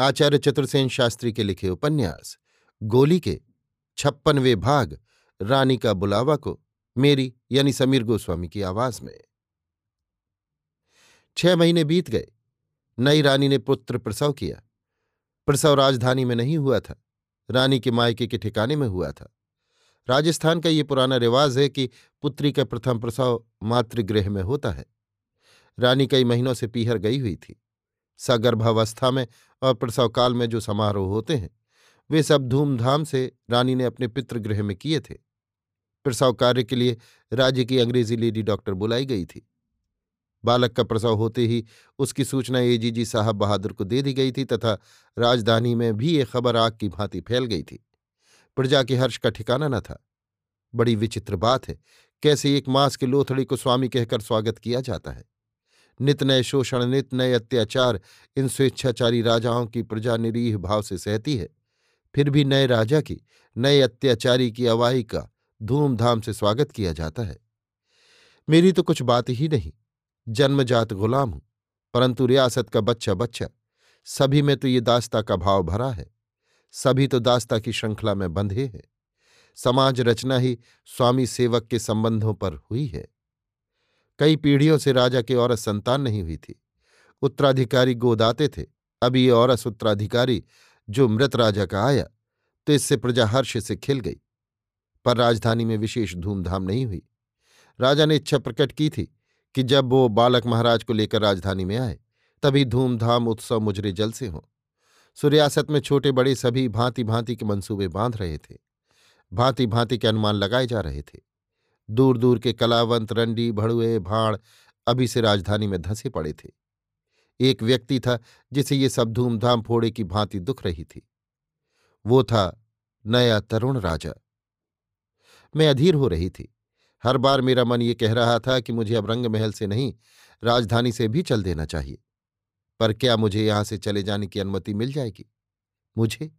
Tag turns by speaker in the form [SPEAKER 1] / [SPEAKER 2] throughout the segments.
[SPEAKER 1] आचार्य चतुर्सेन शास्त्री के लिखे उपन्यास, गोली के छप्पनवे भाग, रानी का बुलावा को, मेरी यानी समीर गोस्वामी की आवाज़ में। छह महीने बीत गए। नई रानी ने पुत्र प्रसव किया। प्रसव राजधानी में नहीं हुआ था। रानी के मायके के ठिकाने में हुआ था। राजस्थान का ये पुराना रिवाज है कि पुत्री का प्रथम प्रसव मातृगृह में होता है। रानी कई महीनों से पीहर गई हुई थी। सगर्भावस्था में और प्रसवकाल में जो समारोह होते हैं, वे सब धूमधाम से रानी ने अपने पितृगृह में किए थे। प्रसव कार्य के लिए राज्य की अंग्रेज़ी लेडी डॉक्टर बुलाई गई थी। बालक का प्रसव होते ही उसकी सूचना एजीजी साहब बहादुर को दे दी गई थी तथा राजधानी में भी ये खबर आग की भांति फैल गई थी। प्रजा के हर्ष का ठिकाना न था। बड़ी विचित्र बात है, कैसे एक मास के लोथड़ी को स्वामी कहकर स्वागत किया जाता है। नित नए शोषण, नित नए अत्याचार, इन स्वेच्छाचारी राजाओं की प्रजा निरीह भाव से सहती है। फिर भी नए राजा की, नए अत्याचारी की अवाई का धूमधाम से स्वागत किया जाता है। मेरी तो कुछ बात ही नहीं, जन्मजात गुलाम हूँ, परंतु रियासत का बच्चा बच्चा, सभी में तो ये दास्ता का भाव भरा है, सभी तो दास्ता की श्रृंखला में बंधे हैं। समाज रचना ही स्वामी सेवक के संबंधों पर हुई है। कई पीढ़ियों से राजा के औरत संतान नहीं हुई थी। उत्तराधिकारी गोदाते थे। अभी ये औरस उत्तराधिकारी, जो मृत राजा का आया तो इससे प्रजा हर्ष से खिल गई। पर राजधानी में विशेष धूमधाम नहीं हुई। राजा ने इच्छा प्रकट की थी कि जब वो बालक महाराज को लेकर राजधानी में आए, तभी धूमधाम उत्सव मुजरे जल से हों। सुरियासत में छोटे बड़े सभी भांति भांति के मंसूबे बाँध रहे थे। भांति भांति के अनुमान लगाए जा रहे थे। दूर दूर के कलावंत, रंडी, भड़ुए, भाड़ अभी से राजधानी में धंसे पड़े थे। एक व्यक्ति था जिसे ये सब धूमधाम फोड़े की भांति दुख रही थी। वो था नया तरुण राजा। मैं अधीर हो रही थी। हर बार मेरा मन ये कह रहा था कि मुझे अब रंग महल से नहीं, राजधानी से भी चल देना चाहिए। पर क्या मुझे यहाँ से चले जाने की अनुमति मिल जाएगी? मुझे?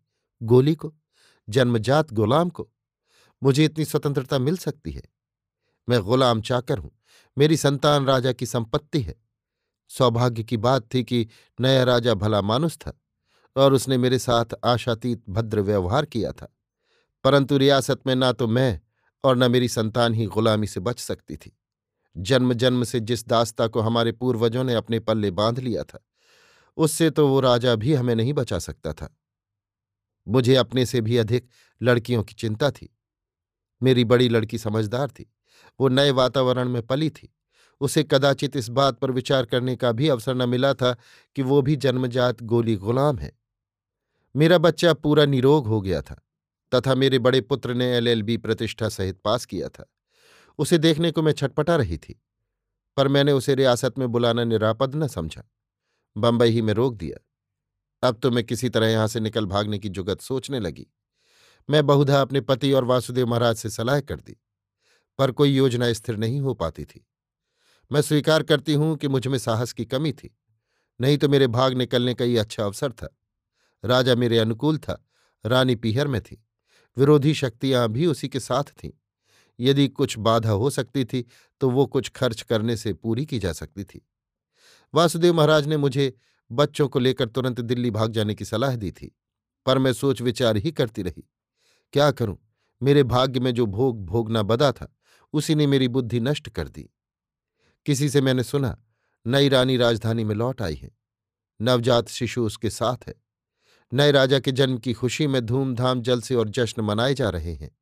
[SPEAKER 1] गोली को? जन्मजात गुलाम को? मुझे इतनी स्वतंत्रता मिल सकती है? मैं गुलाम चाकर हूँ। मेरी संतान राजा की संपत्ति है। सौभाग्य की बात थी कि नया राजा भला मानुस था और उसने मेरे साथ आशातीत भद्र व्यवहार किया था। परंतु रियासत में ना तो मैं और न मेरी संतान ही गुलामी से बच सकती थी। जन्म जन्म से जिस दास्ता को हमारे पूर्वजों ने अपने पल्ले बाँध लिया था, उससे तो वो राजा भी हमें नहीं बचा सकता था। मुझे अपने से भी अधिक लड़कियों की चिंता थी। मेरी बड़ी लड़की समझदार थी। वो नए वातावरण में पली थी। उसे कदाचित इस बात पर विचार करने का भी अवसर न मिला था कि वो भी जन्मजात गोली गुलाम है। मेरा बच्चा पूरा निरोग हो गया था, तथा मेरे बड़े पुत्र ने एलएलबी प्रतिष्ठा सहित पास किया था। उसे देखने को मैं छटपटा रही थी, पर मैंने उसे रियासत में बुलाना निरापद न समझा। बंबई ही में रोक दिया। अब तो मैं किसी तरह यहाँ से निकल भागने की जुगत सोचने लगी। मैं बहुधा अपने पति और वासुदेव महाराज से सलाह कर दी। पर कोई योजना स्थिर नहीं हो पाती थी। मैं स्वीकार करती हूँ कि मुझमें साहस की कमी थी, नहीं तो मेरे भाग निकलने का ये अच्छा अवसर था। राजा मेरे अनुकूल था, रानी पीहर में थी, विरोधी शक्तियाँ भी उसी के साथ थीं। यदि कुछ बाधा हो सकती थी तो वो कुछ खर्च करने से पूरी की जा सकती थी। वासुदेव महाराज ने मुझे बच्चों को लेकर तुरंत दिल्ली भाग जाने की सलाह दी थी, पर मैं सोच विचार ही करती रही। क्या करूँ? मेरे भाग्य में जो भोग भोगना बदा था उसी ने मेरी बुद्धि नष्ट कर दी। किसी से मैंने सुना, नई रानी राजधानी में लौट आई है। नवजात शिशु उसके साथ है। नए राजा के जन्म की खुशी में धूमधाम जल से और जश्न मनाए जा रहे हैं।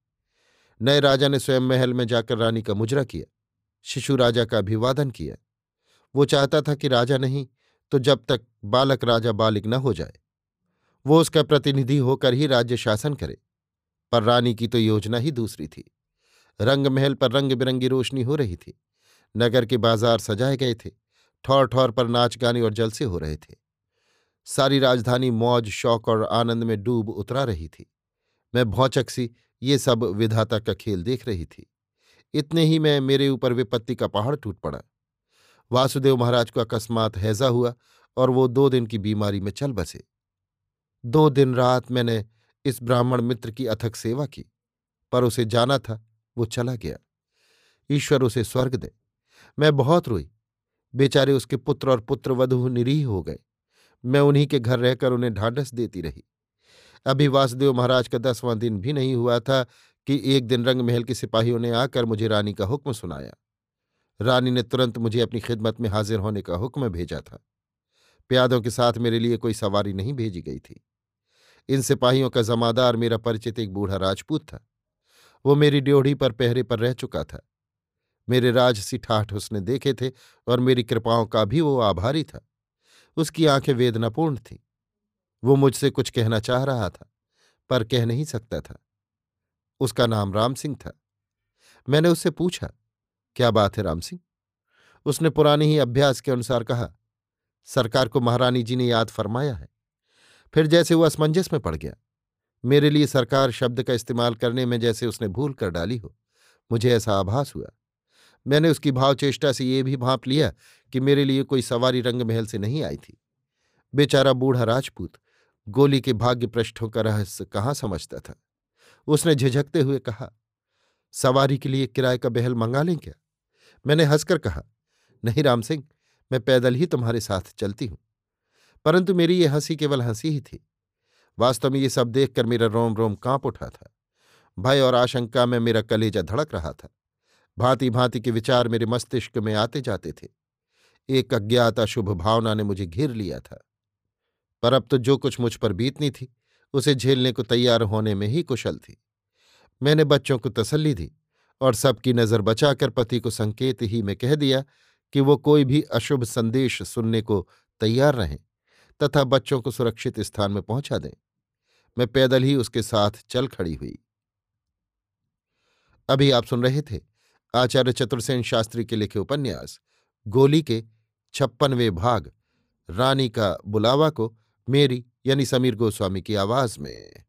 [SPEAKER 1] नए राजा ने स्वयं महल में जाकर रानी का मुजरा किया। शिशु राजा का अभिवादन किया। वो चाहता था कि राजा नहीं तो जब तक बालक राजा बालिक न हो जाए। वो उसका प्रतिनिधि होकर ही राज्य शासन करे। पर रानी की तो योजना ही दूसरी थी। रंग महल पर रंग बिरंगी रोशनी हो रही थी। नगर के बाज़ार सजाए गए थे ठौर ठौर पर नाच गाने और जलसे हो रहे थे। सारी राजधानी मौज, शौक और आनंद में डूब उतरा रही थी। मैं भौचक सी ये सब विधाता का खेल देख रही थी। इतने ही में मेरे ऊपर विपत्ति का पहाड़ टूट पड़ा। वासुदेव महाराज को अकस्मात हैजा हुआ और वो दो दिन की बीमारी में चल बसे। दो दिन रात मैंने इस ब्राह्मण मित्र की अथक सेवा की, पर उसे जाना था। वो चला गया। ईश्वर उसे स्वर्ग दे। मैं बहुत रोई। बेचारे उसके पुत्र और पुत्र वधु निरीह हो गए। मैं उन्हीं के घर रहकर उन्हें ढांढस देती रही। अभी वासुदेव महाराज का दसवां दिन भी नहीं हुआ था कि एक दिन रंग महल के सिपाहियों ने आकर मुझे रानी का हुक्म सुनाया। रानी ने तुरंत मुझे अपनी खिदमत में हाजिर होने का हुक्म भेजा था। प्यादों के साथ मेरे लिए कोई सवारी नहीं भेजी गई थी। इन सिपाहियों का जमादार मेरा परिचित एक बूढ़ा राजपूत था। वो मेरी ड्योढ़ी पर पहरे पर रह चुका था। मेरे राजसी ठाठ उसने देखे थे और मेरी कृपाओं का भी वो आभारी था। उसकी आँखें वेदनापूर्ण थीं। वो मुझसे कुछ कहना चाह रहा था, पर कह नहीं सकता था। उसका नाम राम सिंह था। मैंने उससे पूछा, क्या बात है राम सिंह? उसने पुराने ही अभ्यास के अनुसार कहा, सरकार को महारानी जी ने याद फरमाया है। फिर जैसे वो असमंजस में पड़ गया। मेरे लिए सरकार शब्द का इस्तेमाल करने में जैसे उसने भूल कर डाली हो। मुझे ऐसा आभास हुआ। मैंने उसकी भावचेष्टा से ये भी भांप लिया कि मेरे लिए कोई सवारी रंग महल से नहीं आई थी। बेचारा बूढ़ा राजपूत गोली के भाग्य पृष्ठों का रहस्य कहाँ समझता था? उसने झिझकते हुए कहा, सवारी के लिए किराए का बहल मंगा लें क्या? मैंने हंसकर कहा, नहीं राम सिंह, मैं पैदल ही तुम्हारे साथ चलती हूँ। परंतु मेरी ये हँसी केवल हँसी ही थी। वास्तव में ये सब देखकर मेरा रोम रोम काँप उठा था। भय और आशंका में मेरा कलेजा धड़क रहा था। भांति भांति के विचार मेरे मस्तिष्क में आते जाते थे। एक अज्ञात अशुभ भावना ने मुझे घेर लिया था। पर अब तो जो कुछ मुझ पर बीतनी थी, उसे झेलने को तैयार होने में ही कुशल थी। मैंने बच्चों को तसल्ली दी और सबकी नज़र बचाकर पति को संकेत ही में कह दिया कि वो कोई भी अशुभ संदेश सुनने को तैयार रहें तथा बच्चों को सुरक्षित स्थान में पहुँचा दें। मैं पैदल ही उसके साथ चल खड़ी हुई। अभी आप सुन रहे थे आचार्य चतुर्सेन शास्त्री के लिखे उपन्यास, गोली के छप्पनवे भाग, रानी का बुलावा को मेरी यानी समीर गोस्वामी की आवाज़ में।